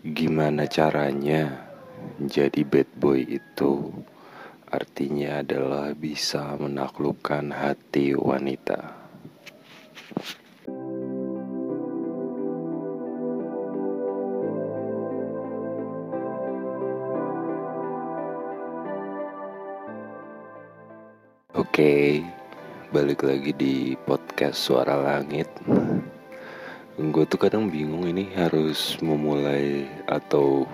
Gimana caranya jadi bad boy itu artinya adalah bisa menaklukkan hati wanita. Oke, balik lagi di podcast Suara Langit gue tuh kadang bingung ini harus memulai atau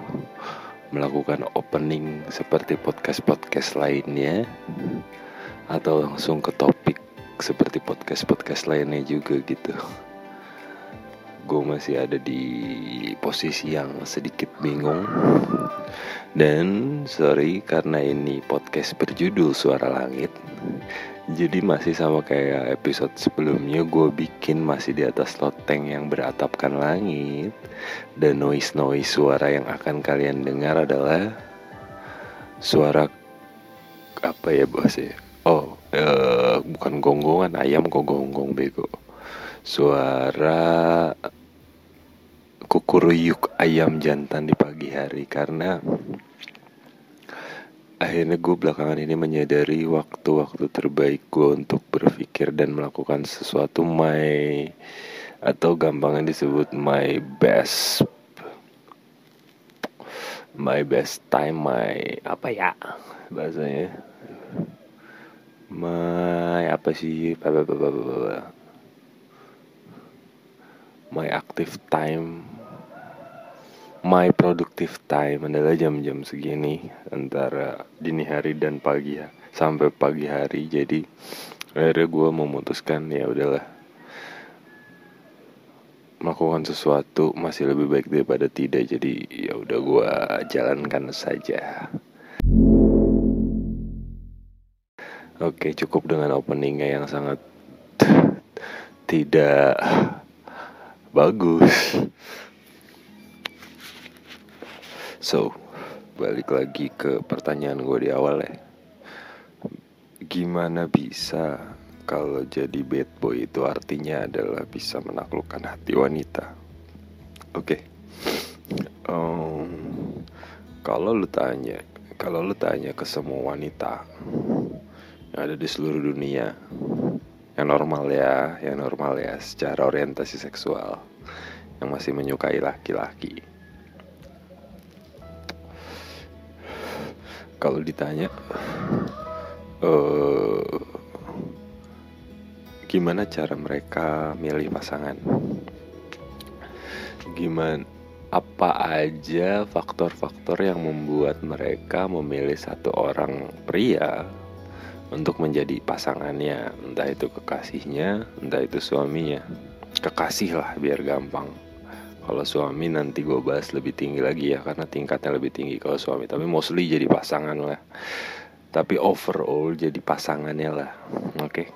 melakukan opening seperti podcast-podcast lainnya atau langsung ke topik seperti podcast-podcast lainnya juga gitu. Gue masih ada di posisi yang sedikit bingung. Dan sorry karena ini podcast berjudul Suara Langit jadi masih sama kayak episode sebelumnya gue bikin masih di atas loteng yang beratapkan langit. Dan noise-noise suara yang akan kalian dengar adalah Suara apa ya bosnya Oh uh, bukan gonggongan ayam kok gonggong bego. Suara kukuruyuk ayam jantan di pagi hari Karena Akhirnya gue belakangan ini menyadari waktu-waktu terbaik gue untuk berpikir dan melakukan sesuatu my atau gampangnya disebut my best my best time my apa ya bahasanya? My apa sih? My active time my productive time adalah jam-jam segini antara dini hari dan pagi ya sampai pagi hari. Jadi akhirnya gue memutuskan ya udahlah melakukan sesuatu masih lebih baik daripada tidak. Jadi ya udah gue jalankan saja. Oke cukup dengan openingnya yang sangat tidak bagus So, balik lagi ke pertanyaan gue di awal ya. Gimana bisa kalau jadi bad boy itu artinya adalah bisa menaklukkan hati wanita? Oke. Okay. Um, kalau lu tanya, kalau lu tanya ke semua wanita yang ada di seluruh dunia, yang normal ya, yang normal ya, secara orientasi seksual, yang masih menyukai laki-laki kalau ditanya uh, gimana cara mereka milih pasangan? Gimana apa aja faktor-faktor yang membuat mereka memilih satu orang pria untuk menjadi pasangannya? Entah itu kekasihnya entah itu suaminya. Kekasih lah biar gampang kalau suami nanti gue bahas lebih tinggi lagi ya karena tingkatnya lebih tinggi kalau suami. Tapi mostly jadi pasangan lah. Tapi overall jadi pasangannya lah. Oke. Okay?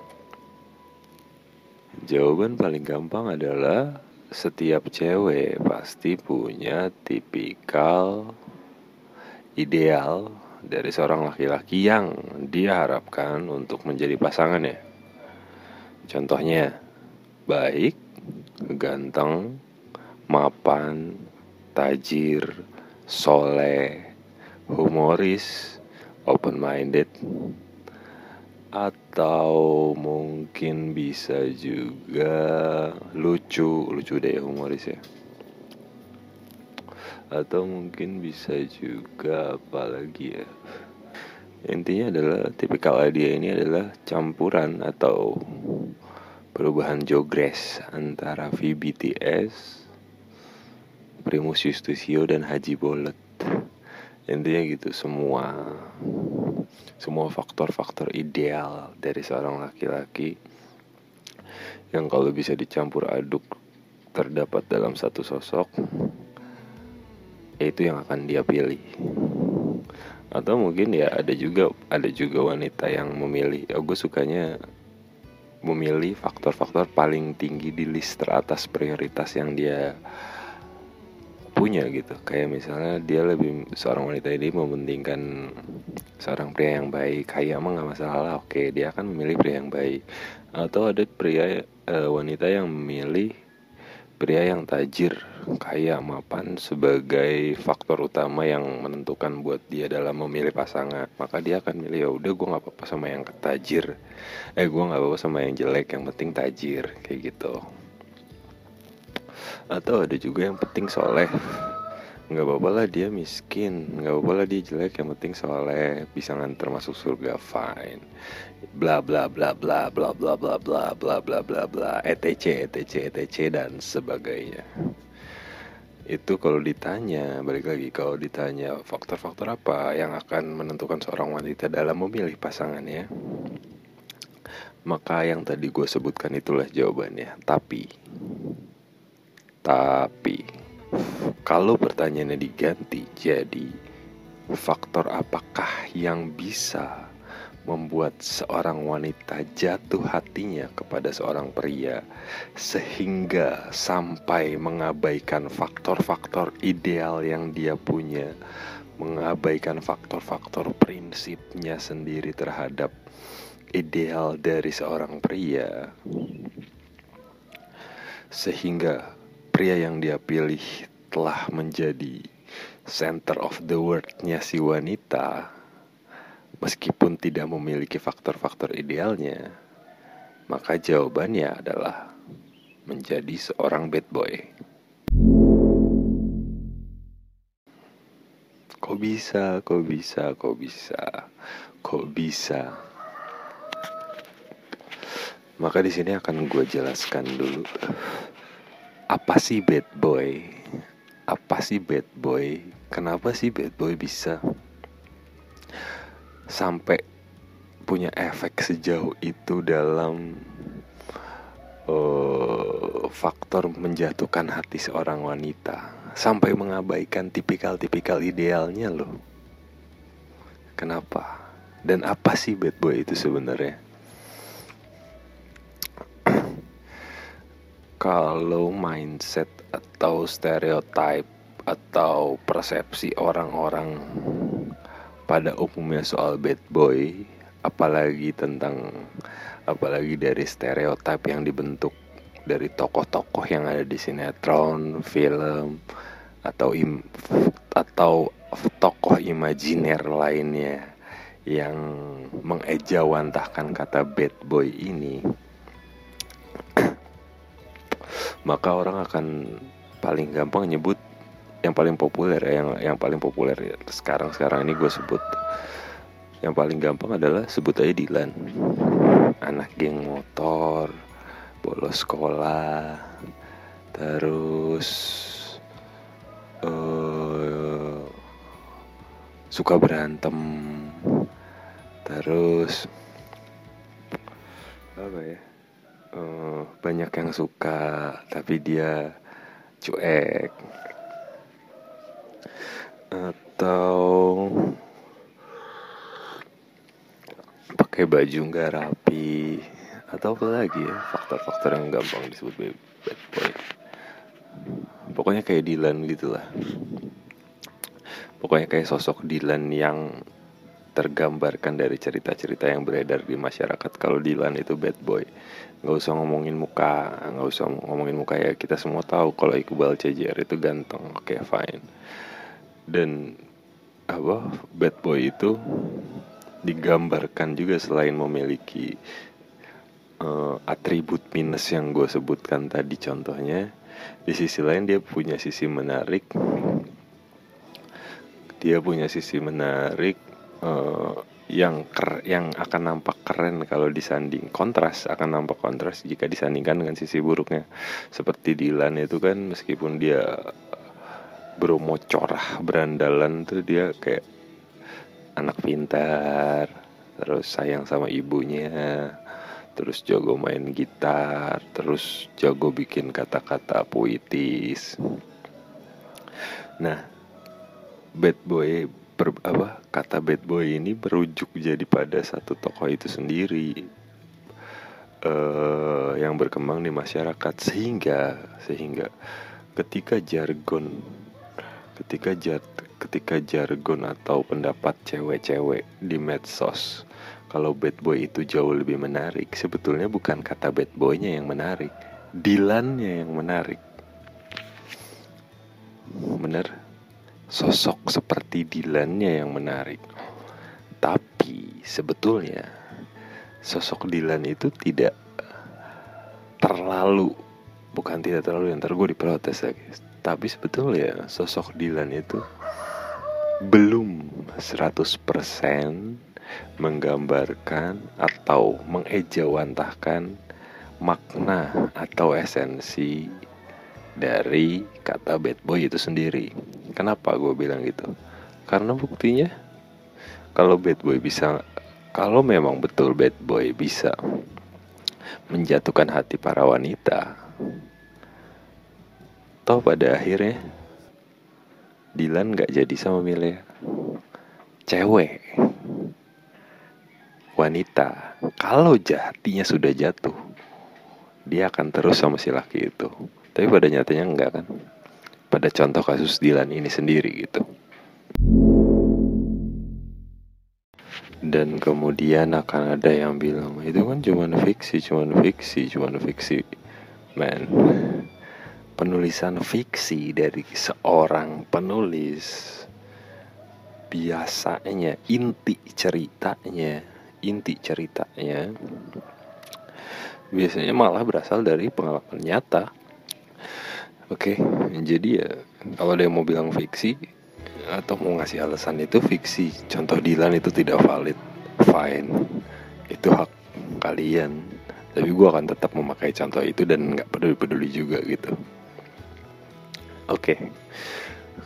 Jawaban paling gampang adalah setiap cewek pasti punya tipikal ideal dari seorang laki-laki yang dia harapkan untuk menjadi pasangannya. Contohnya baik, ganteng, mapan, tajir, soleh, humoris, open minded, atau mungkin bisa juga lucu, lucu deh humoris ya. Atau mungkin bisa juga apalagi ya. Intinya adalah tipikal idea ini adalah campuran atau perubahan jogres antara VBTS Primus Justusio dan Haji Bolet. Intinya gitu semua semua faktor-faktor ideal dari seorang laki-laki yang kalau bisa dicampur aduk terdapat dalam satu sosok itu yang akan dia pilih. Atau mungkin ya ada juga ada juga wanita yang memilih. Ya gue sukanya memilih faktor-faktor paling tinggi di list teratas prioritas yang dia punya gitu. Kayak misalnya dia lebih seorang wanita ini mementingkan seorang pria yang baik. Kayak emang nggak masalah oke dia akan memilih pria yang baik. Atau ada pria e, wanita yang memilih pria yang tajir, kaya, mapan sebagai faktor utama yang menentukan buat dia dalam memilih pasangan, maka dia akan milih ya udah gue nggak apa-apa sama yang tajir, eh gue nggak apa-apa sama yang jelek, yang penting tajir. Kayak gitu. Atau ada juga yang penting soleh, nggak apa-apa lah dia miskin, nggak apa-apa lah dia jelek, yang penting soleh bisa nganter masuk surga fine bla bla bla bla bla bla bla bla bla bla bla bla etc etc etc dan sebagainya itu kalau ditanya balik lagi kalau ditanya faktor-faktor apa yang akan menentukan seorang wanita dalam memilih pasangannya maka yang tadi gue sebutkan itulah jawabannya tapi tapi kalau pertanyaannya diganti jadi faktor apakah yang bisa membuat seorang wanita jatuh hatinya kepada seorang pria sehingga sampai mengabaikan faktor-faktor ideal yang dia punya, mengabaikan faktor-faktor prinsipnya sendiri terhadap ideal dari seorang pria. Sehingga pria yang dia pilih telah menjadi center of the world-nya si wanita Meskipun tidak memiliki faktor-faktor idealnya, maka jawabannya adalah menjadi seorang bad boy. Kok bisa, kok bisa, kok bisa, kok bisa? Maka di sini akan gue jelaskan dulu apa sih bad boy? Apa sih bad boy? Kenapa sih bad boy bisa sampai punya efek sejauh itu dalam uh, faktor menjatuhkan hati seorang wanita sampai mengabaikan tipikal-tipikal idealnya loh. Kenapa? Dan apa sih bad boy itu sebenarnya? Kalau mindset atau stereotype atau persepsi orang-orang pada umumnya soal bad boy apalagi tentang apalagi dari stereotip yang dibentuk dari tokoh-tokoh yang ada di sinetron, film atau im, atau tokoh imajiner lainnya yang mengejawantahkan kata bad boy ini maka orang akan paling gampang nyebut yang paling populer ya, yang yang paling populer ya, sekarang sekarang ini gue sebut yang paling gampang adalah sebut aja Dilan. Anak geng motor bolos sekolah terus uh, suka berantem terus apa ya uh, banyak yang suka tapi dia cuek. Atau pakai baju nggak rapi. Atau apa lagi ya faktor-faktor yang gampang disebut bad boy. Pokoknya kayak Dylan gitulah. Pokoknya kayak sosok Dylan yang tergambarkan dari cerita-cerita yang beredar di masyarakat. Kalau Dylan itu bad boy nggak usah ngomongin muka nggak usah ngomongin muka ya. Kita semua tahu kalau Iqbal CJR itu ganteng oke okay, fine. Dan apa bad boy itu digambarkan juga selain memiliki uh, atribut minus yang gue sebutkan tadi contohnya di sisi lain dia punya sisi menarik. Dia punya sisi menarik uh, yang ker yang akan nampak keren kalau disanding. Kontras akan nampak kontras jika disandingkan dengan sisi buruknya. Seperti Dilan itu kan meskipun dia bromo corah berandalan tuh dia kayak anak pintar terus sayang sama ibunya terus jago main gitar terus jago bikin kata-kata puitis. Nah bad boy per, apa kata bad boy ini merujuk jadi pada satu tokoh itu sendiri uh, yang berkembang di masyarakat. Sehingga sehingga ketika jargon ketika jar ketika jargon atau pendapat cewek-cewek di medsos kalau bad boy itu jauh lebih menarik sebetulnya bukan kata bad boynya yang menarik Dilannya yang menarik. Bener sosok seperti Dilannya yang menarik tapi sebetulnya sosok Dilan itu tidak terlalu bukan tidak terlalu yang tergue diprotes lagi tapi sebetulnya sosok Dilan itu belum 100% menggambarkan atau mengejawantahkan makna atau esensi dari kata bad boy itu sendiri. Kenapa gue bilang gitu? Karena buktinya kalau bad boy bisa kalau memang betul bad boy bisa menjatuhkan hati para wanita toh pada akhirnya Dilan gak jadi sama Milea cewek wanita. Kalau hatinya sudah jatuh dia akan terus sama si laki itu. Tapi pada nyatanya enggak kan pada contoh kasus Dilan ini sendiri gitu. Dan kemudian akan ada yang bilang itu kan cuma fiksi cuma fiksi cuma fiksi. Man penulisan fiksi dari seorang penulis biasanya inti ceritanya inti ceritanya biasanya malah berasal dari pengalaman nyata Oke, okay, jadi ya kalau yang mau bilang fiksi atau mau ngasih alasan itu fiksi, contoh Dilan itu tidak valid, fine, itu hak kalian. Tapi gue akan tetap memakai contoh itu dan nggak peduli-peduli juga gitu. Oke, okay.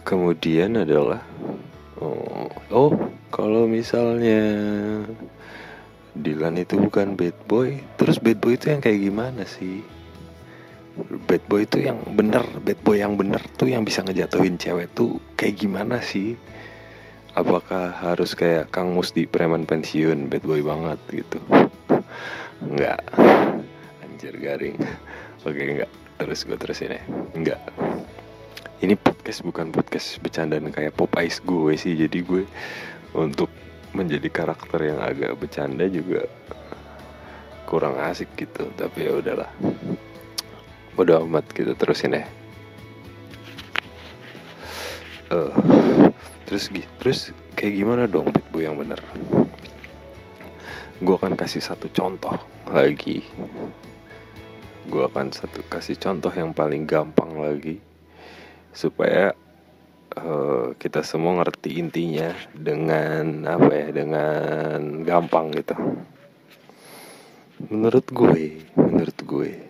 kemudian adalah oh, oh kalau misalnya Dilan itu bukan bad boy, terus bad boy itu yang kayak gimana sih? Bad boy itu yang bener bad boy yang bener tuh yang bisa ngejatuhin cewek tuh kayak gimana sih? Apakah harus kayak Kang Mus di preman pensiun bad boy banget gitu? Enggak Anjir garing. Oke enggak Terus gue terusin ya. Enggak Ini podcast bukan podcast bercandaan kayak pop ice gue sih. Jadi gue Untuk menjadi karakter yang agak bercanda juga Kurang asik gitu. Tapi ya udahlah Bodo amat kita terusin ya. Uh, terus terus kayak gimana dong boy yang bener? Gue akan kasih satu contoh lagi. Gue akan satu kasih contoh yang paling gampang lagi supaya uh, kita semua ngerti intinya dengan apa ya dengan gampang gitu. Menurut gue, menurut gue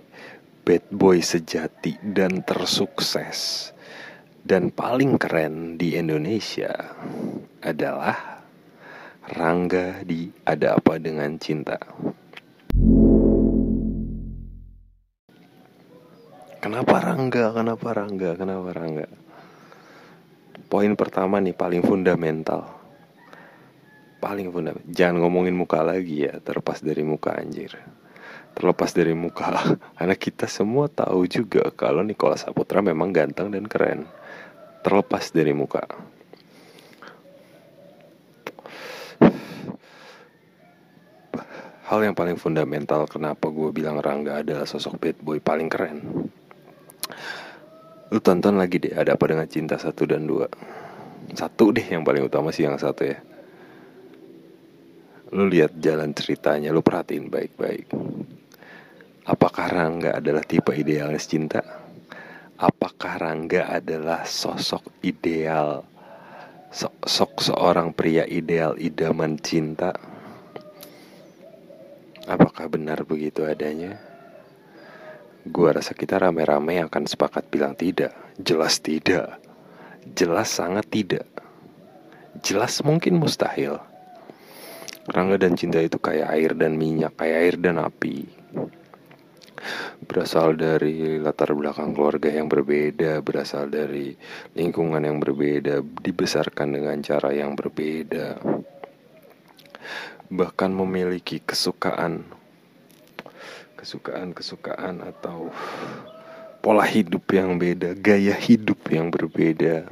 bad boy sejati dan tersukses dan paling keren di Indonesia adalah Rangga di Ada Apa Dengan Cinta. Kenapa Rangga? Kenapa Rangga? Kenapa Rangga? Poin pertama nih paling fundamental. Paling fundamental. Jangan ngomongin muka lagi ya, terlepas dari muka anjir terlepas dari muka. Karena kita semua tahu juga kalau Nikola Saputra memang ganteng dan keren. Terlepas dari muka. Hal yang paling fundamental kenapa gue bilang Rangga adalah sosok bad boy paling keren. Lu tonton lagi deh ada apa dengan cinta satu dan dua. Satu deh yang paling utama sih yang satu ya. Lu lihat jalan ceritanya lu perhatiin baik-baik Apakah Rangga adalah tipe idealis cinta? Apakah Rangga adalah sosok ideal Sosok seorang pria ideal idaman cinta? Apakah benar begitu adanya? Gua rasa kita rame-rame akan sepakat bilang tidak Jelas tidak Jelas sangat tidak Jelas mungkin mustahil Rangga dan cinta itu kayak air dan minyak Kayak air dan api berasal dari latar belakang keluarga yang berbeda, berasal dari lingkungan yang berbeda, dibesarkan dengan cara yang berbeda, bahkan memiliki kesukaan, kesukaan-kesukaan atau pola hidup yang beda, gaya hidup yang berbeda.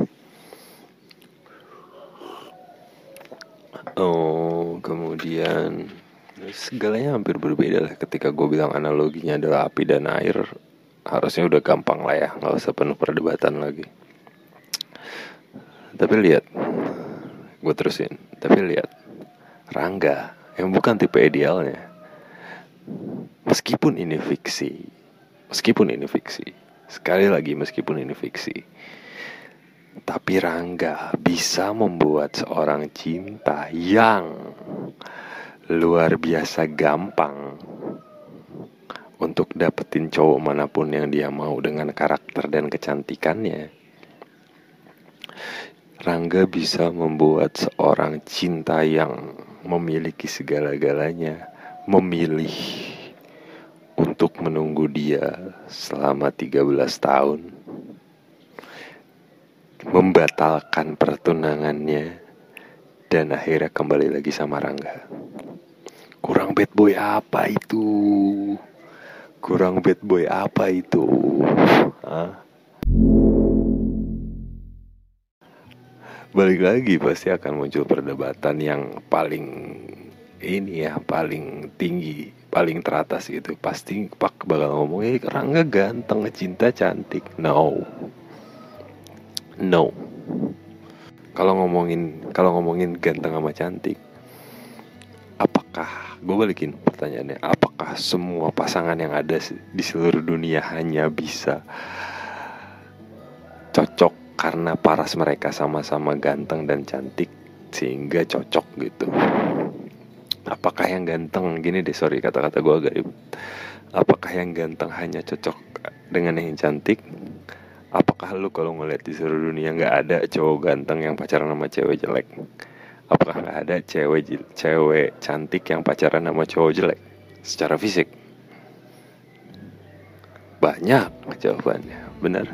Oh, kemudian segalanya hampir berbeda lah ketika gue bilang analoginya adalah api dan air harusnya udah gampang lah ya nggak usah penuh perdebatan lagi Tapi lihat, gue terusin. Tapi lihat, Rangga yang bukan tipe idealnya. Meskipun ini fiksi, meskipun ini fiksi, sekali lagi meskipun ini fiksi, tapi Rangga bisa membuat seorang cinta yang luar biasa gampang untuk dapetin cowok mana pun yang dia mau dengan karakter dan kecantikannya. Rangga bisa membuat seorang cinta yang memiliki segala-galanya, memilih untuk menunggu dia selama 13 tahun, membatalkan pertunangannya, dan akhirnya kembali lagi sama Rangga. Kurang bad boy apa itu? Kurang bad boy apa itu? Hah? balik lagi pasti akan muncul perdebatan yang paling ini ya paling tinggi paling teratas gitu pasti pak bakal ngomong eh Rangga ganteng cinta cantik no no kalau ngomongin kalau ngomongin ganteng sama cantik apakah gue balikin pertanyaannya apakah semua pasangan yang ada di seluruh dunia hanya bisa cocok karena paras mereka sama-sama ganteng dan cantik sehingga cocok gitu? Apakah yang ganteng gini deh sorry kata-kata gue agak ribet. Apakah yang ganteng hanya cocok dengan yang cantik? Apakah lu kalau ngeliat di seluruh dunia nggak ada cowok ganteng yang pacaran sama cewek jelek apakah ada cewek cewek cantik yang pacaran sama cowok jelek secara fisik banyak jawabannya benar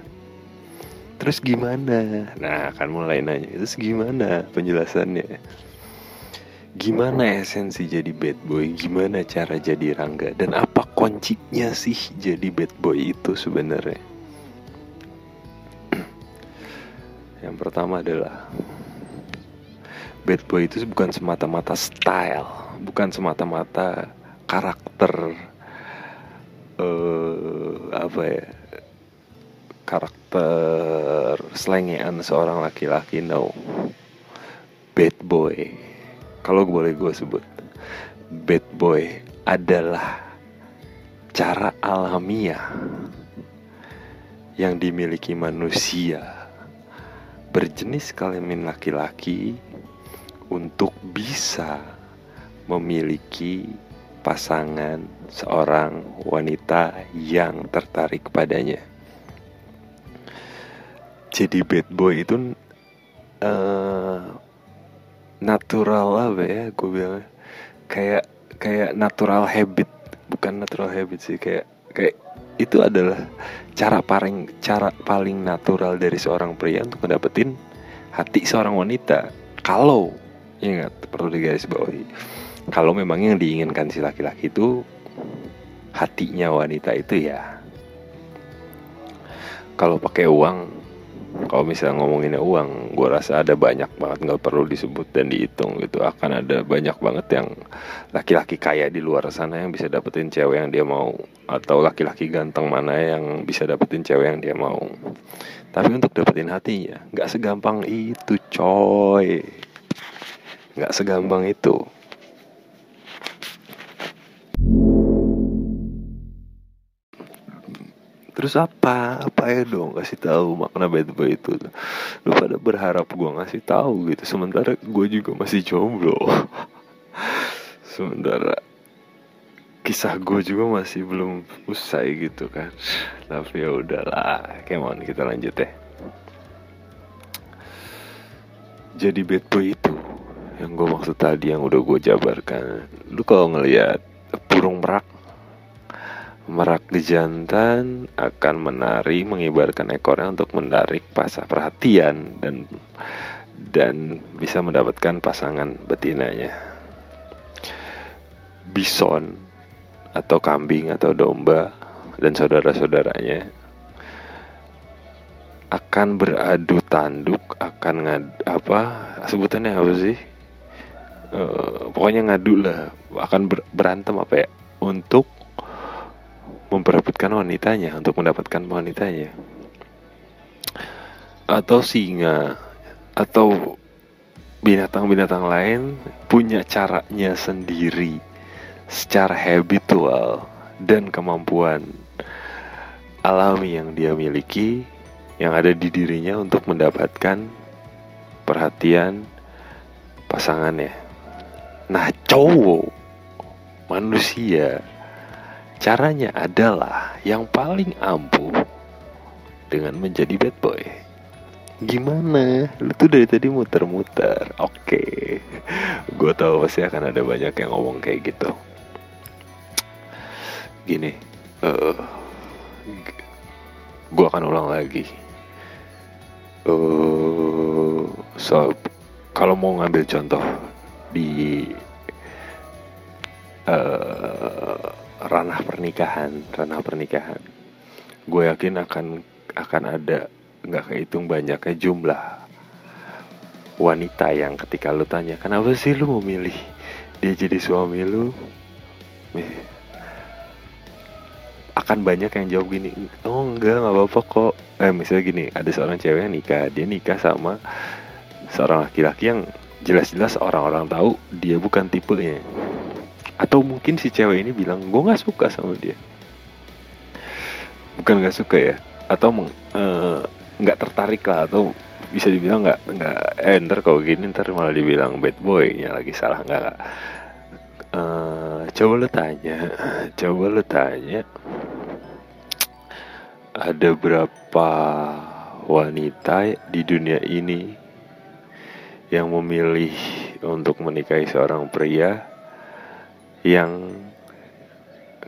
Terus gimana? Nah, akan mulai nanya. Terus gimana penjelasannya? Gimana esensi jadi bad boy? Gimana cara jadi rangga? Dan apa kuncinya sih jadi bad boy itu sebenarnya? Yang pertama adalah bad boy itu bukan semata-mata style, bukan semata-mata karakter uh, apa ya? karakter slengean seorang laki-laki no bad boy kalau boleh gue sebut bad boy adalah cara alamiah yang dimiliki manusia berjenis kelamin laki-laki untuk bisa memiliki pasangan seorang wanita yang tertarik padanya. Jadi bad boy itu uh, natural apa ya gue bilang kayak kayak natural habit bukan natural habit sih kayak kayak itu adalah cara paling cara paling natural dari seorang pria untuk mendapetin hati seorang wanita. Kalau ingat perlu digaris bawahi kalau memang yang diinginkan si laki-laki itu hatinya wanita itu ya. Kalau pakai uang kalau misalnya ngomonginnya uang gue rasa ada banyak banget nggak perlu disebut dan dihitung gitu. Akan ada banyak banget yang laki-laki kaya di luar sana yang bisa dapetin cewek yang dia mau. Atau laki-laki ganteng mana yang bisa dapetin cewek yang dia mau. Tapi untuk dapetin hatinya nggak segampang itu coy nggak segampang itu Terus apa? Apa ya dong kasih tahu makna bad boy itu. Lu pada berharap gue ngasih tahu gitu. Sementara gue juga masih jomblo. Sementara kisah gue juga masih belum usai gitu kan. Tapi ya udahlah, kemon kita lanjut ya. Jadi bad boy itu yang gue maksud tadi yang udah gue jabarkan. Lu kalau ngelihat burung merak Merak jantan akan menari mengibarkan ekornya untuk menarik pasah perhatian dan dan bisa mendapatkan pasangan betinanya. Bison atau kambing atau domba dan saudara-saudaranya akan beradu tanduk, akan ngad apa sebutannya apa sih? Uh, pokoknya ngadu lah, akan ber berantem apa ya untuk memperebutkan wanitanya untuk mendapatkan wanitanya atau singa atau binatang-binatang lain punya caranya sendiri secara habitual dan kemampuan alami yang dia miliki yang ada di dirinya untuk mendapatkan perhatian pasangannya. Nah, cowok manusia caranya adalah yang paling ampuh dengan menjadi bad boy. Gimana? Lu tuh dari tadi muter-muter. Oke. Gue tahu pasti akan ada banyak yang ngomong kayak gitu. Gini, uh, gue akan ulang lagi. Uh, so kalau mau ngambil contoh di uh, ranah pernikahan, ranah pernikahan, gue yakin akan akan ada nggak kehitung banyaknya jumlah wanita yang ketika lu tanya kenapa sih lu milih dia jadi suami lu? Akan banyak yang jawab gini oh enggak nggak apa-apa kok. Eh misalnya gini ada seorang cewek yang nikah dia nikah sama seorang laki-laki yang jelas-jelas orang-orang tahu dia bukan tipenya. Atau mungkin si cewek ini bilang gue nggak suka sama dia. Bukan nggak suka ya? Atau uh, nggak tertarik lah atau bisa dibilang nggak nggak eh ntar kalau gini ntar malah dibilang bad boy nya lagi salah nggak uh, coba lu tanya coba lu tanya ada berapa wanita di dunia ini yang memilih untuk menikahi seorang pria yang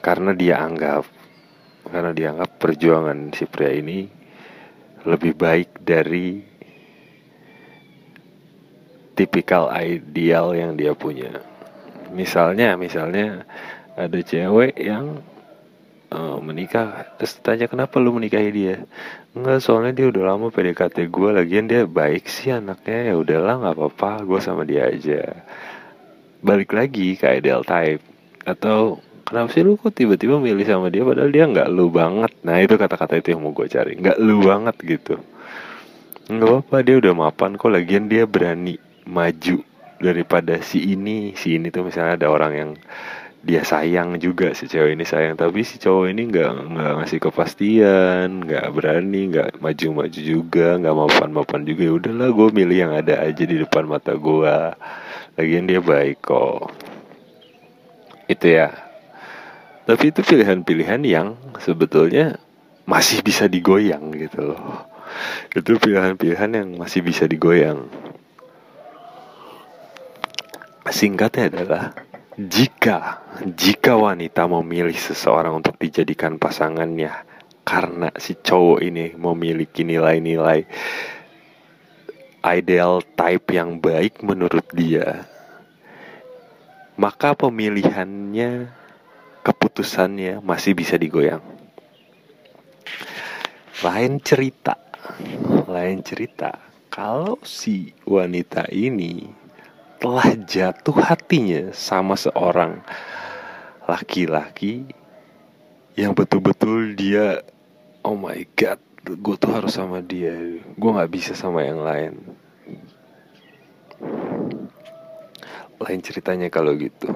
karena dia anggap karena dianggap perjuangan si pria ini lebih baik dari tipikal ideal yang dia punya. Misalnya, misalnya ada cewek yang uh, menikah terus tanya kenapa lu menikahi dia Enggak soalnya dia udah lama PDKT gue lagian dia baik sih anaknya. Ya udahlah nggak apa-apa gue sama dia aja. Balik lagi ke ideal type. Atau kenapa sih lu kok tiba-tiba milih sama dia padahal dia nggak lu banget? Nah itu kata-kata itu yang mau gue cari. Nggak lu banget gitu. Nggak apa-apa dia udah mapan kok. Lagian dia berani maju daripada si ini. Si ini tuh misalnya ada orang yang dia sayang juga si cewek ini sayang. Tapi si cowok ini nggak nggak ngasih kepastian nggak berani nggak maju-maju juga nggak mapan-mapan juga. Ya udahlah gue milih yang ada aja di depan mata gue lagian dia baik kok. Itu ya. Tapi itu pilihan-pilihan yang sebetulnya masih bisa digoyang gitu loh. Itu pilihan-pilihan yang masih bisa digoyang. Singkatnya adalah jika jika wanita memilih seseorang untuk dijadikan pasangannya karena si cowok ini memiliki nilai-nilai ideal type yang baik menurut dia, maka pemilihannya keputusannya masih bisa digoyang. Lain cerita, lain cerita. Kalau si wanita ini telah jatuh hatinya sama seorang laki-laki yang betul-betul dia, oh my god, gue tuh harus sama dia, gue nggak bisa sama yang lain. Lain ceritanya kalau gitu.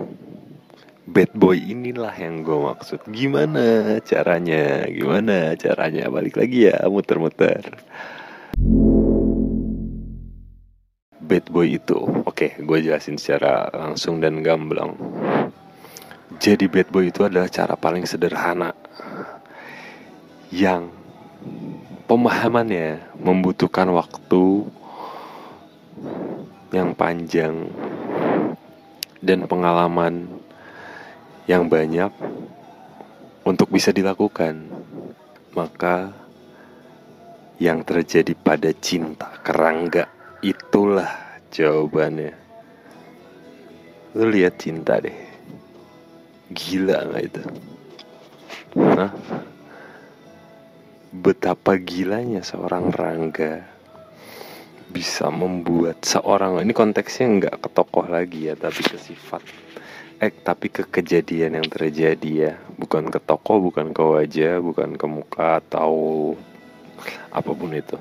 Bad boy inilah yang gue maksud. Gimana caranya? Gimana caranya? Balik lagi ya muter-muter bad boy itu. Oke gue jelasin secara langsung dan gamblang. Jadi bad boy itu adalah cara paling sederhana yang pemahamannya membutuhkan waktu yang panjang dan pengalaman yang banyak untuk bisa dilakukan, maka yang terjadi pada cinta kerangga itulah jawabannya. Lu lihat cinta deh, gila nggak itu? Hah? Betapa gilanya seorang rangga bisa membuat seorang ini konteksnya nggak ke tokoh lagi ya tapi ke sifat eh tapi ke kejadian yang terjadi ya bukan ke toko bukan ke wajah bukan ke muka atau apa pun itu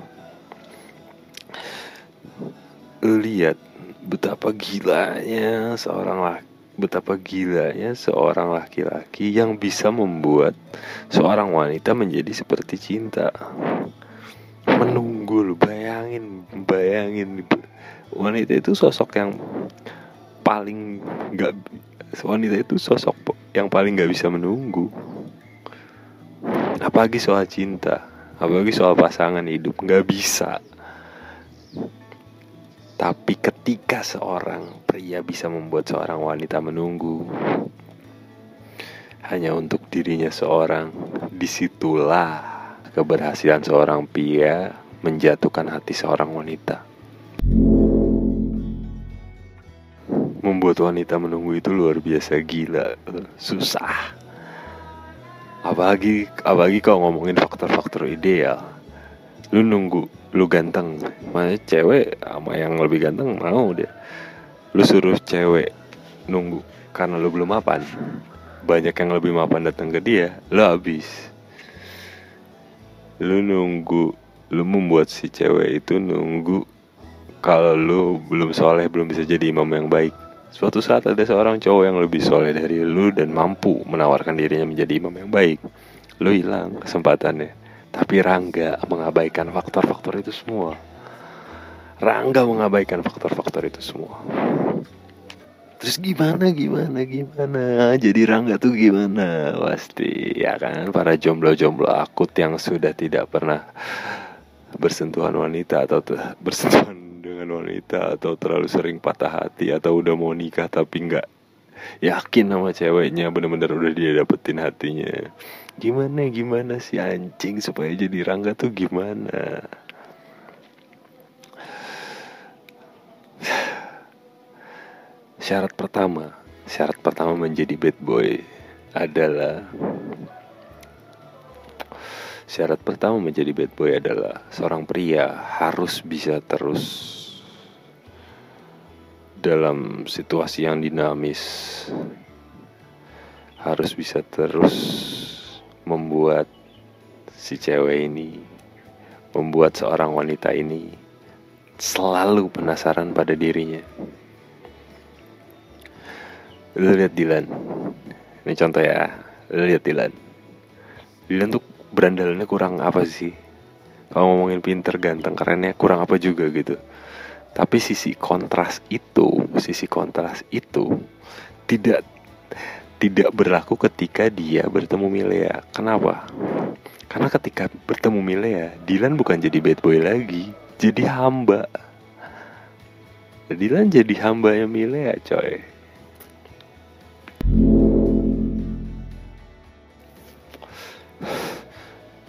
lihat betapa gilanya seorang laki betapa gilanya seorang laki-laki yang bisa membuat seorang wanita menjadi seperti cinta. Menunggu lu bayangin bayangin. Wanita itu sosok yang paling nggak wanita itu sosok yang paling nggak bisa menunggu. Apalagi soal cinta apalagi soal pasangan hidup nggak bisa tapi ketika seorang pria bisa membuat seorang wanita menunggu hanya untuk dirinya seorang, di situlah keberhasilan seorang pria menjatuhkan hati seorang wanita. Membuat wanita menunggu itu luar biasa gila, susah. Apalagi, apalagi kalau ngomongin faktor-faktor ideal, lu nunggu lu ganteng mana cewek sama yang lebih ganteng mau deh lu suruh cewek nunggu karena lu belum mapan. Banyak yang lebih mapan datang ke dia lu habis. Lu nunggu lu membuat si cewek itu nunggu kalau lu belum soleh belum bisa jadi imam yang baik. Suatu saat ada seorang cowok yang lebih soleh dari lu dan mampu menawarkan dirinya menjadi imam yang baik. Lu hilang kesempatannya tapi Rangga mengabaikan faktor-faktor itu semua. Rangga mengabaikan faktor-faktor itu semua. Terus gimana, gimana, gimana? Jadi Rangga tuh gimana? Pasti, ya kan? Para jomblo-jomblo akut yang sudah tidak pernah bersentuhan wanita atau bersentuhan dengan wanita atau terlalu sering patah hati atau udah mau nikah tapi nggak yakin sama ceweknya bener-bener udah dia dapetin hatinya gimana gimana si anjing supaya jadi Rangga tuh gimana? Syarat pertama syarat pertama menjadi bad boy adalah syarat pertama menjadi bad boy adalah seorang pria harus bisa terus dalam situasi yang dinamis. Harus bisa terus membuat si cewek ini, membuat seorang wanita ini selalu penasaran pada dirinya. Lu lihat Dilan. Ini contoh ya. Lu lihat Dilan. Dilan tuh berandalannya kurang apa sih? Kalau ngomongin pinter, ganteng, kerennya kurang apa juga gitu. Tapi sisi kontras itu, sisi kontras itu tidak tidak berlaku ketika dia bertemu Milea. Kenapa? Karena ketika bertemu Milea, Dylan bukan jadi bad boy lagi, jadi hamba. Dylan jadi hamba yang Milea, coy.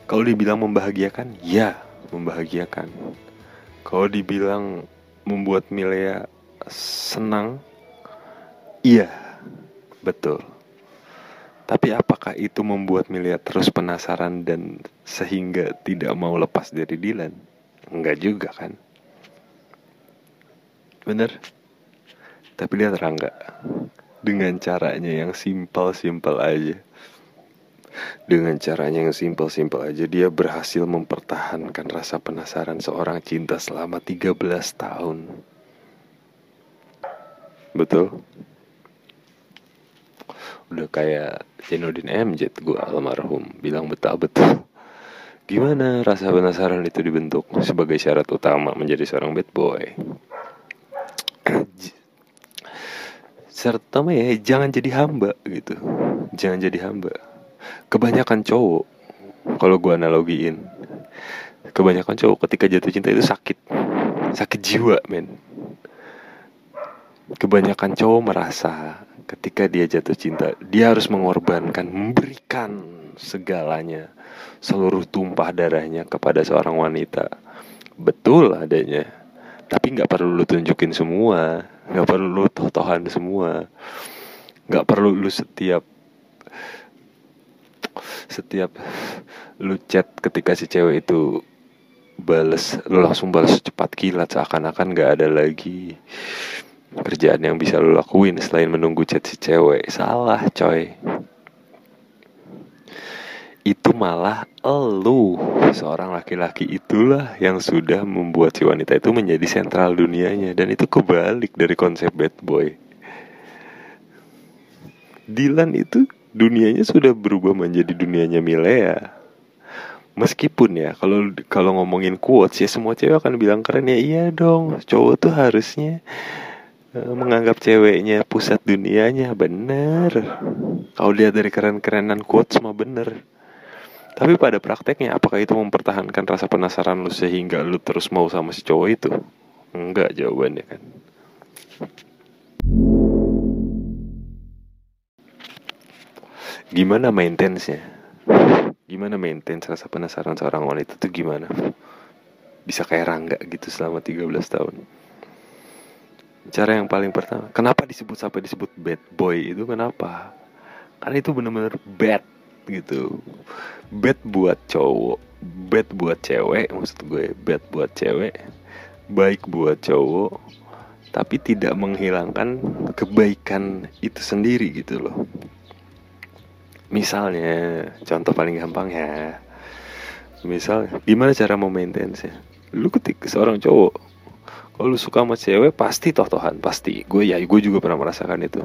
Kalau dibilang membahagiakan, ya membahagiakan. Kalau dibilang membuat Milea senang, iya, betul. Tapi apakah itu membuat Milia terus penasaran dan sehingga tidak mau lepas dari Dylan? Enggak juga kan? Bener? Tapi lihat Rangga Dengan caranya yang simpel-simpel aja Dengan caranya yang simpel-simpel aja Dia berhasil mempertahankan rasa penasaran seorang cinta selama 13 tahun Betul? Udah kayak Zainuddin MJ gue almarhum bilang betul-betul. Gimana rasa penasaran itu dibentuk sebagai syarat utama menjadi seorang bad boy? Utama ya jangan jadi hamba gitu. Jangan jadi hamba. Kebanyakan cowok kalau gue analogiin kebanyakan cowok ketika jatuh cinta itu sakit. Sakit jiwa men. Kebanyakan cowok merasa ketika dia jatuh cinta, dia harus mengorbankan, memberikan segalanya, seluruh tumpah darahnya kepada seorang wanita. Betul adanya, tapi nggak perlu lu tunjukin semua, nggak perlu lu toh-tohan semua, nggak perlu lu setiap setiap lu chat ketika si cewek itu bales lu langsung balas cepat kilat seakan-akan nggak ada lagi kerjaan yang bisa lo lakuin selain menunggu chat si cewek. Salah coy. Itu malah elu. Seorang laki-laki itulah yang sudah membuat si wanita itu menjadi sentral dunianya. Dan itu kebalik dari konsep bad boy. Dylan itu dunianya sudah berubah menjadi dunianya Milea. Meskipun ya kalau kalau ngomongin quotes ya semua cewek akan bilang keren. Ya iya dong cowok tuh harusnya menganggap ceweknya pusat dunianya bener kalau lihat dari keren-kerenan quotes mah bener tapi pada prakteknya apakah itu mempertahankan rasa penasaran lu sehingga lu terus mau sama si cowok itu? Enggak jawabannya kan. Gimana maintenance-nya? Gimana maintenance rasa penasaran seorang wanita itu gimana? Bisa kayak Rangga gitu selama 13 tahun. Cara yang paling pertama, kenapa disebut sampai disebut bad boy itu kenapa? Karena itu benar-benar bad gitu. Bad buat cowok bad buat cewek maksud gue bad buat cewek baik buat cowok tapi tidak menghilangkan kebaikan itu sendiri gitu loh. Misalnya contoh paling gampang ya. Misal gimana cara mau maintenance lu ketik seorang cowok lu suka sama cewek pasti toh-tohan pasti. Gue ya gue juga pernah merasakan itu.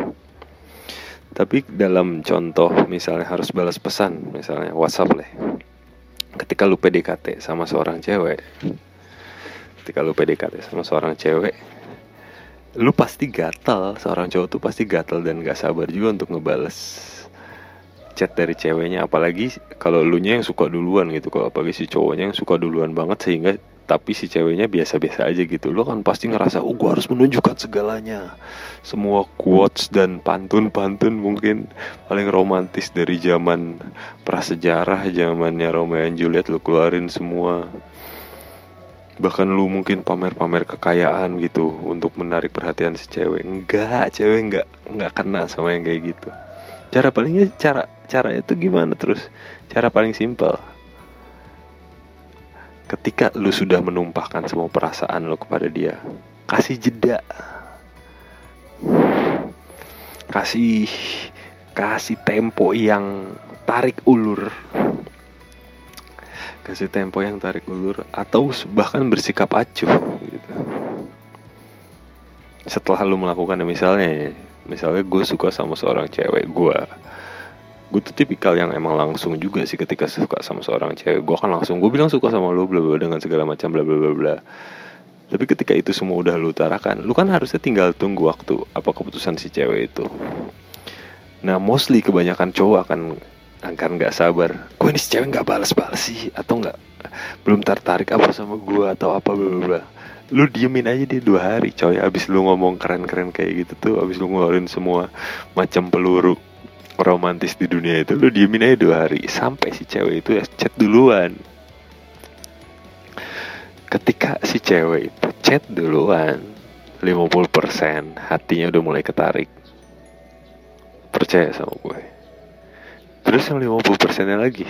Tapi dalam contoh misalnya harus balas pesan misalnya WhatsApp lah ketika lu PDKT sama seorang cewek ketika lu PDKT sama seorang cewek lu pasti gatal. Seorang cowok tuh pasti gatal dan gak sabar juga untuk ngebales chat dari ceweknya. Apalagi kalau lu nya yang suka duluan gitu. Kalau apalagi si cowoknya yang suka duluan banget sehingga tapi si ceweknya biasa-biasa aja gitu. Lo kan pasti ngerasa oh gue harus menunjukkan segalanya. Semua quotes dan pantun-pantun mungkin paling romantis dari zaman prasejarah zamannya Romeo and Juliet lo keluarin semua. Bahkan lu mungkin pamer-pamer kekayaan gitu untuk menarik perhatian si cewek. Enggak cewek enggak enggak kena sama yang kayak gitu. Cara palingnya cara cara itu gimana terus? Cara paling simpel ketika lu sudah menumpahkan semua perasaan lu kepada dia kasih jeda. Kasih kasih tempo yang tarik ulur. Kasih tempo yang tarik ulur atau bahkan bersikap acuh gitu. Setelah lu melakukan misalnya misalnya gue suka sama seorang cewek gue gue tuh tipikal yang emang langsung juga sih ketika suka sama seorang cewek. Gue kan langsung gue bilang suka sama lo bla bla dengan segala macam bla bla bla bla. Tapi ketika itu semua udah lu utarakan lu kan harusnya tinggal tunggu waktu apa keputusan si cewek itu. Nah mostly kebanyakan cowok akan akan nggak sabar. Gue ini si cewek nggak balas-balas sih atau nggak belum tertarik apa sama gue atau apa bla bla bla. Lu diemin aja dia dua hari coy. Abis lu ngomong keren-keren kayak gitu tuh abis lu ngeluarin semua macam peluru romantis di dunia itu lu diemin aja dua hari. Sampai si cewek itu ya chat duluan. Ketika si cewek itu chat duluan 50% hatinya udah mulai ketarik. Percaya sama gue. Terus yang 50% nya lagi.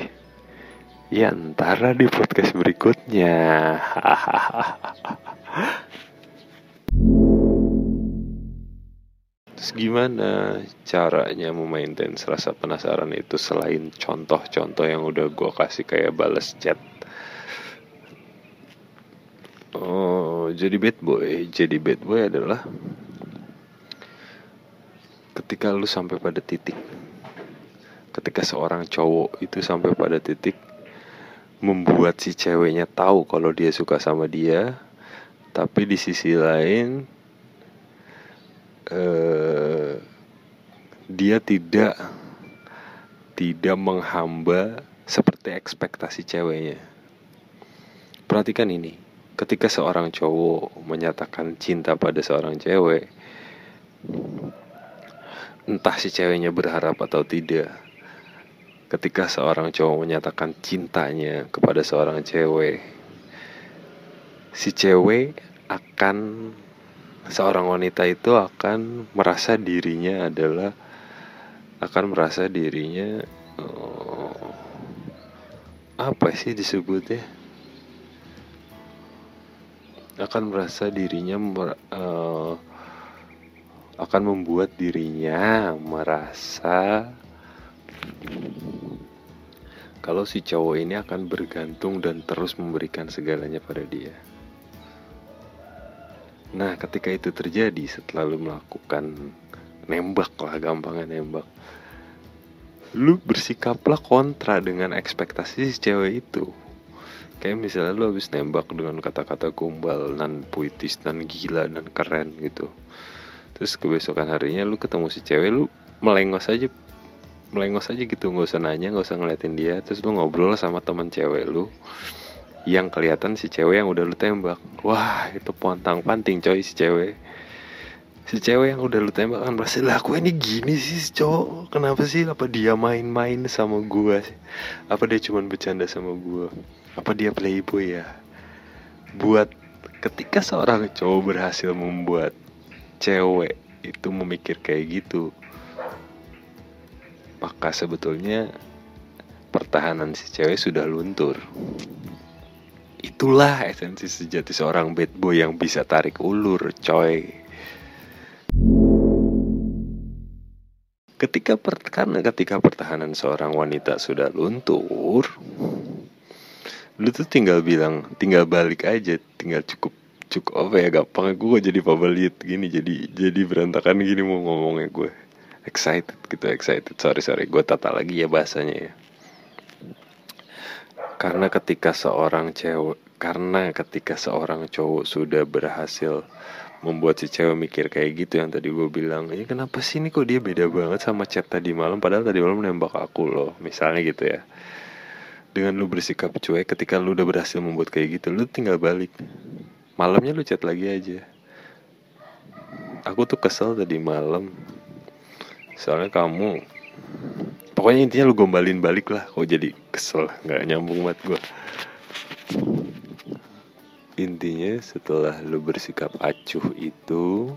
Ya antara di podcast berikutnya Terus gimana caranya memaintain rasa penasaran itu selain contoh-contoh yang udah gue kasih kayak balas chat Oh, jadi bad boy. Jadi bad boy adalah ketika lu sampai pada titik ketika seorang cowok itu sampai pada titik membuat si ceweknya tahu kalau dia suka sama dia, tapi di sisi lain uh, dia tidak tidak menghamba seperti ekspektasi ceweknya. Perhatikan ini, ketika seorang cowok menyatakan cinta pada seorang cewek, entah si ceweknya berharap atau tidak, ketika seorang cowok menyatakan cintanya kepada seorang cewek, si cewek akan seorang wanita itu akan merasa dirinya adalah akan merasa dirinya oh, apa sih disebutnya akan merasa dirinya uh, akan membuat dirinya merasa kalau si cowok ini akan bergantung dan terus memberikan segalanya pada dia. Nah, ketika itu terjadi setelah lu melakukan nembak lah, gampangnya nembak. Lu bersikaplah kontra dengan ekspektasi si cewek itu. Kayak misalnya lu habis nembak dengan kata-kata gombal, nan puitis, nan gila, nan keren gitu. Terus kebesokan harinya lu ketemu si cewek, lu melengos aja melengos aja gitu nggak usah nanya nggak usah ngeliatin dia terus lu ngobrol sama teman cewek lu yang kelihatan si cewek yang udah lu tembak wah itu pontang panting coy si cewek si cewek yang udah lu tembak kan pasti lah aku ini gini sih si cowok? Kenapa sih? Apa dia main-main sama gua sih? Apa dia cuma bercanda sama gua? Apa dia playboy ya? Buat ketika seorang cowok berhasil membuat cewek itu memikir kayak gitu maka sebetulnya pertahanan si cewek sudah luntur. Itulah esensi sejati seorang bad boy yang bisa tarik ulur, coy. Ketika per, karena ketika pertahanan seorang wanita sudah luntur, lu tuh tinggal bilang, tinggal balik aja, tinggal cukup cukup apa ya gampang. Gue jadi favorit gini jadi jadi berantakan gini mau ngomongnya gue excited gitu excited. Sorry sorry gue tata lagi ya bahasanya ya. Karena ketika seorang cewek karena ketika seorang cowok sudah berhasil membuat si cewek mikir kayak gitu yang tadi gue bilang. Ini kenapa sih ini kok dia beda banget sama chat tadi malam? Padahal tadi malam nembak aku loh misalnya gitu ya. Dengan lu bersikap cuek ketika lu udah berhasil membuat kayak gitu lu tinggal balik. Malamnya lu chat lagi aja. Aku tuh kesel tadi malam. Soalnya kamu pokoknya intinya lu gombalin balik lah. Kok jadi kesel? Nggak nyambung banget gue intinya setelah lu bersikap acuh itu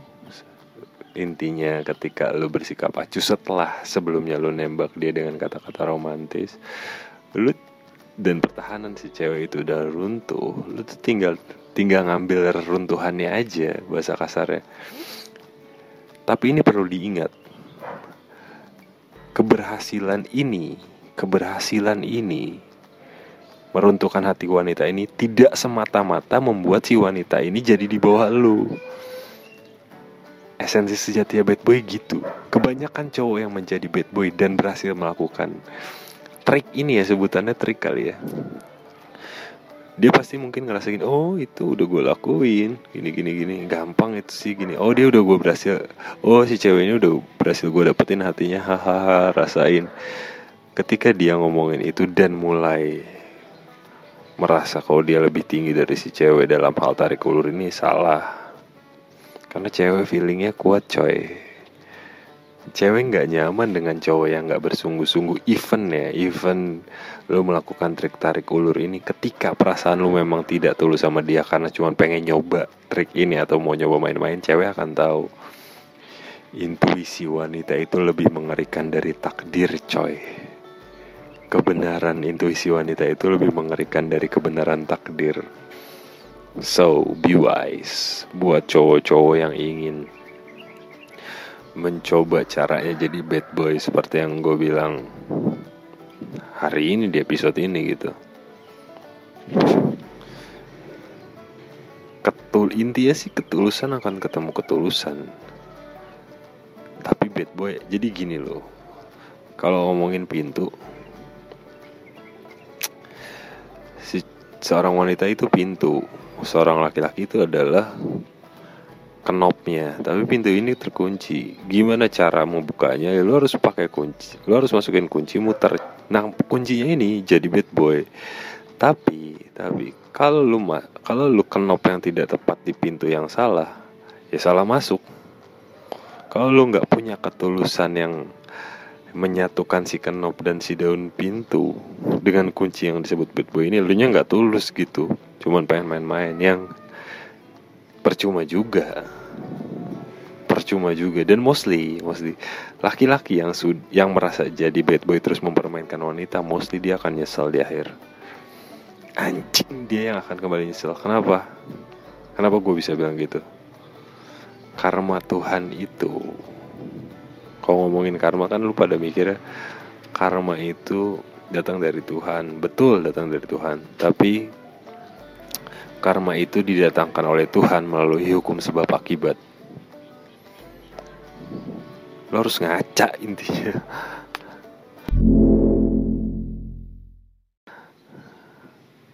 intinya ketika lu bersikap acuh setelah sebelumnya lu nembak dia dengan kata-kata romantis lu dan pertahanan si cewek itu udah runtuh lu tuh tinggal tinggal ngambil runtuhannya aja bahasa kasarnya. Tapi ini perlu diingat. Keberhasilan ini, keberhasilan ini meruntuhkan hati wanita ini tidak semata-mata membuat si wanita ini jadi di bawah lu. Esensi sejati bad boy gitu. Kebanyakan cowok yang menjadi bad boy dan berhasil melakukan. Trik ini ya sebutannya trik kali ya. Dia pasti mungkin ngerasain oh itu udah gue lakuin. Gini gini gini. Gampang itu sih gini. Oh dia udah gue berhasil. Oh si ceweknya udah berhasil gue dapetin hatinya. Hahaha rasain. Ketika dia ngomongin itu dan mulai merasa kalau dia lebih tinggi dari si cewek dalam hal tarik ulur ini salah. Karena cewek feelingnya kuat coy. Cewek nggak nyaman dengan cowok yang nggak bersungguh-sungguh. Even ya even lo melakukan trik tarik ulur ini ketika perasaan lo memang tidak tulus sama dia karena cuma pengen nyoba trik ini atau mau nyoba main-main cewek akan tahu. Intuisi wanita itu lebih mengerikan dari takdir coy kebenaran intuisi wanita itu lebih mengerikan dari kebenaran takdir. So be wise buat cowok-cowok yang ingin mencoba caranya jadi bad boy seperti yang gue bilang hari ini di episode ini gitu. Ketul intinya sih ketulusan akan ketemu ketulusan. Tapi bad boy jadi gini loh. Kalau ngomongin pintu si seorang wanita itu pintu. Seorang laki-laki itu adalah knopnya. Tapi pintu ini terkunci. Gimana cara membukanya ya, lu harus pakai kunci. Lu harus masukin kunci muter nah kuncinya ini jadi bad boy. Tapi tapi kalau lu kalau lu kenop yang tidak tepat di pintu yang salah ya salah masuk. Kalau lu nggak punya ketulusan yang menyatukan si kenop dan si daun pintu dengan kunci yang disebut bad boy ini lu nya nggak tulus gitu. Cuman pengen main-main yang percuma juga. Percuma juga. Dan mostly mostly laki-laki yang sud yang merasa jadi bad boy terus mempermainkan wanita mostly dia akan nyesel di akhir. Anjing dia yang akan kembali nyesel. Kenapa? Kenapa gue bisa bilang gitu? Karma Tuhan itu kalau ngomongin karma kan lu pada mikirnya karma itu datang dari Tuhan. Betul datang dari Tuhan. Tapi karma itu didatangkan oleh Tuhan melalui hukum sebab akibat. Lo harus ngaca intinya.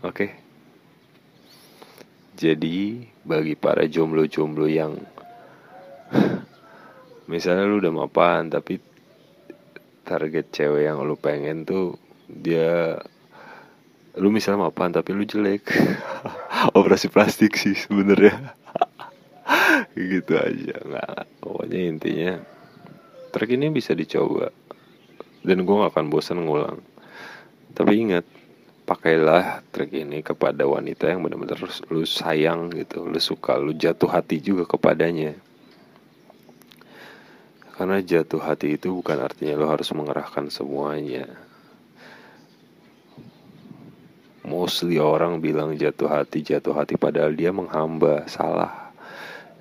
Oke. Jadi bagi para jomblo-jomblo yang misalnya lu udah mapan tapi target cewek yang lu pengen tuh dia lu misalnya mapan tapi lu jelek. Operasi plastik sih sebenarnya. Gitu aja nggak pokoknya intinya track ini bisa dicoba. Dan gue gak akan bosan ngulang. Tapi ingat pakailah track ini kepada wanita yang benar-benar lu sayang gitu. Lu suka lu jatuh hati juga kepadanya karena jatuh hati itu bukan artinya lu harus mengerahkan semuanya. Mostly orang bilang jatuh hati jatuh hati padahal dia menghamba salah.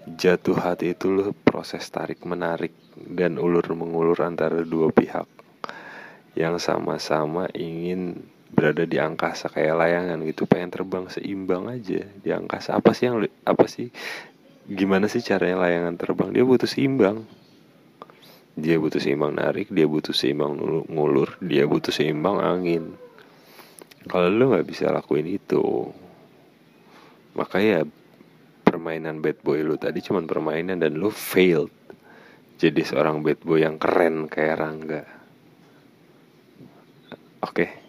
Jatuh hati itu lu proses tarik menarik dan ulur mengulur antara dua pihak yang sama-sama ingin berada di angkasa kayak layangan gitu. Pengen terbang seimbang aja di angkasa. Apa sih yang apa sih gimana sih caranya layangan terbang? Dia butuh seimbang dia butuh seimbang narik dia butuh seimbang ngulur dia butuh seimbang angin kalau lu nggak bisa lakuin itu makanya permainan bad boy lu tadi cuman permainan dan lu failed jadi seorang bad boy yang keren kayak Rangga oke okay.